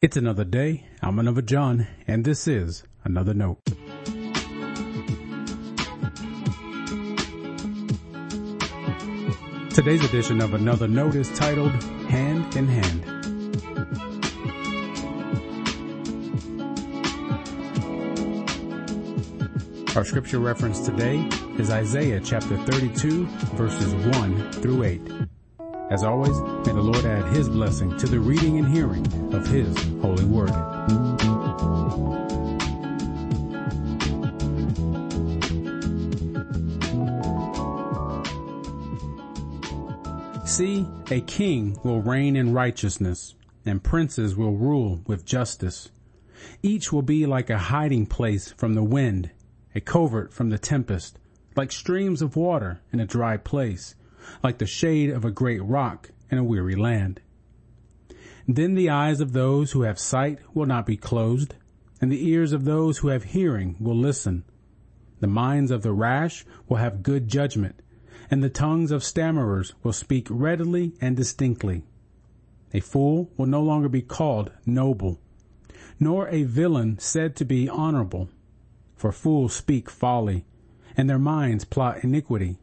It's another day. I'm another John, and this is another note. Today's edition of Another Note is titled Hand in Hand. Our scripture reference today is Isaiah chapter 32 verses 1 through 8. As always, may the Lord add his blessing to the reading and hearing of his holy word. See, a king will reign in righteousness, and princes will rule with justice. Each will be like a hiding place from the wind, a covert from the tempest, like streams of water in a dry place like the shade of a great rock in a weary land. Then the eyes of those who have sight will not be closed, and the ears of those who have hearing will listen. The minds of the rash will have good judgment, and the tongues of stammerers will speak readily and distinctly. A fool will no longer be called noble, nor a villain said to be honorable. For fools speak folly, and their minds plot iniquity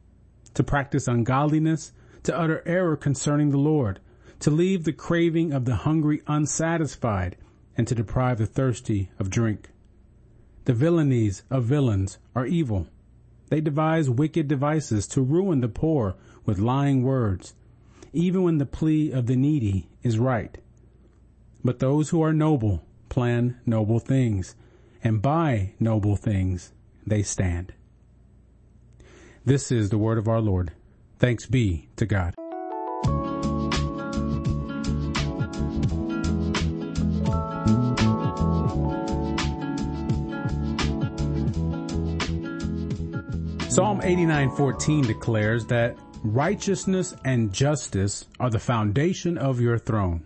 to practice ungodliness, to utter error concerning the Lord, to leave the craving of the hungry unsatisfied, and to deprive the thirsty of drink. The villainies of villains are evil. They devise wicked devices to ruin the poor with lying words, even when the plea of the needy is right. But those who are noble plan noble things, and by noble things they stand. This is the word of our Lord. Thanks be to God. Psalm 89:14 declares that righteousness and justice are the foundation of your throne.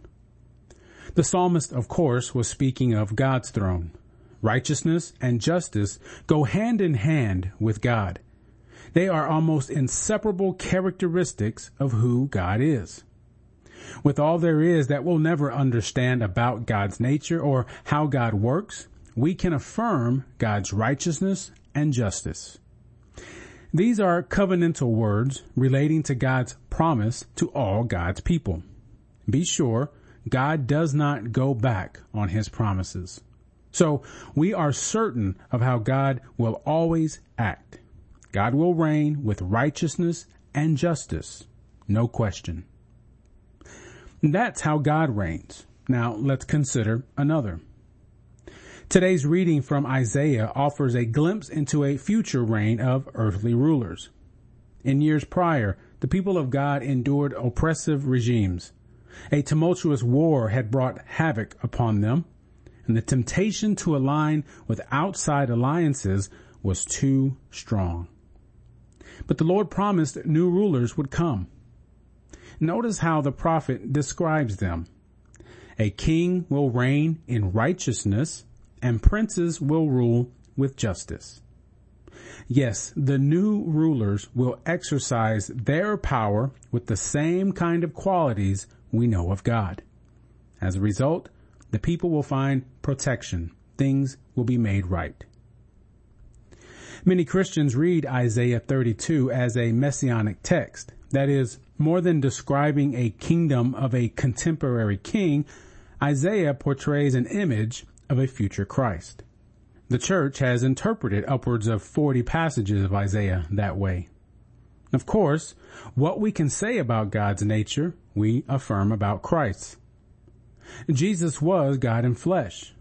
The psalmist, of course, was speaking of God's throne. Righteousness and justice go hand in hand with God. They are almost inseparable characteristics of who God is. With all there is that we'll never understand about God's nature or how God works, we can affirm God's righteousness and justice. These are covenantal words relating to God's promise to all God's people. Be sure God does not go back on his promises. So we are certain of how God will always act. God will reign with righteousness and justice. No question. That's how God reigns. Now let's consider another. Today's reading from Isaiah offers a glimpse into a future reign of earthly rulers. In years prior, the people of God endured oppressive regimes. A tumultuous war had brought havoc upon them, and the temptation to align with outside alliances was too strong. But the Lord promised new rulers would come. Notice how the prophet describes them. A king will reign in righteousness and princes will rule with justice. Yes, the new rulers will exercise their power with the same kind of qualities we know of God. As a result, the people will find protection. Things will be made right. Many Christians read Isaiah 32 as a messianic text. That is, more than describing a kingdom of a contemporary king, Isaiah portrays an image of a future Christ. The church has interpreted upwards of 40 passages of Isaiah that way. Of course, what we can say about God's nature, we affirm about Christ. Jesus was God in flesh.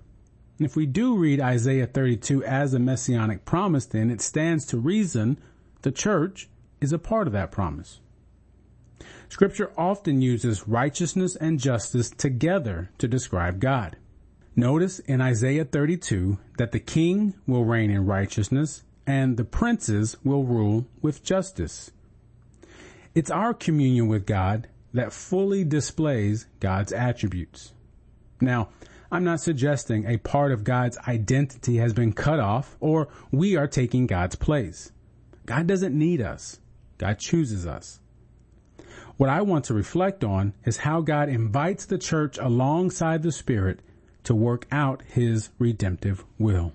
If we do read Isaiah 32 as a messianic promise, then it stands to reason the church is a part of that promise. Scripture often uses righteousness and justice together to describe God. Notice in Isaiah 32 that the king will reign in righteousness and the princes will rule with justice. It's our communion with God that fully displays God's attributes. Now, I'm not suggesting a part of God's identity has been cut off or we are taking God's place. God doesn't need us. God chooses us. What I want to reflect on is how God invites the church alongside the Spirit to work out his redemptive will.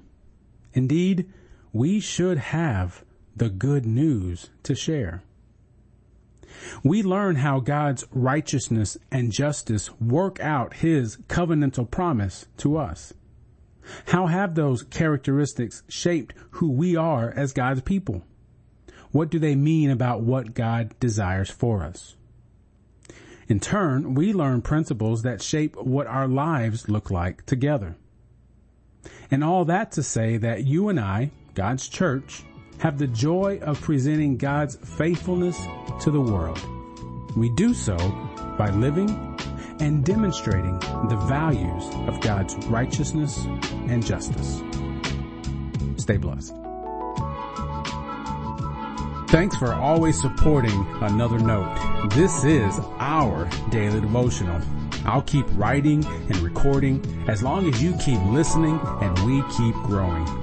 Indeed, we should have the good news to share. We learn how God's righteousness and justice work out his covenantal promise to us. How have those characteristics shaped who we are as God's people? What do they mean about what God desires for us? In turn, we learn principles that shape what our lives look like together. And all that to say that you and I, God's church, have the joy of presenting God's faithfulness to the world. We do so by living and demonstrating the values of God's righteousness and justice. Stay blessed. Thanks for always supporting another note. This is our daily devotional. I'll keep writing and recording as long as you keep listening and we keep growing.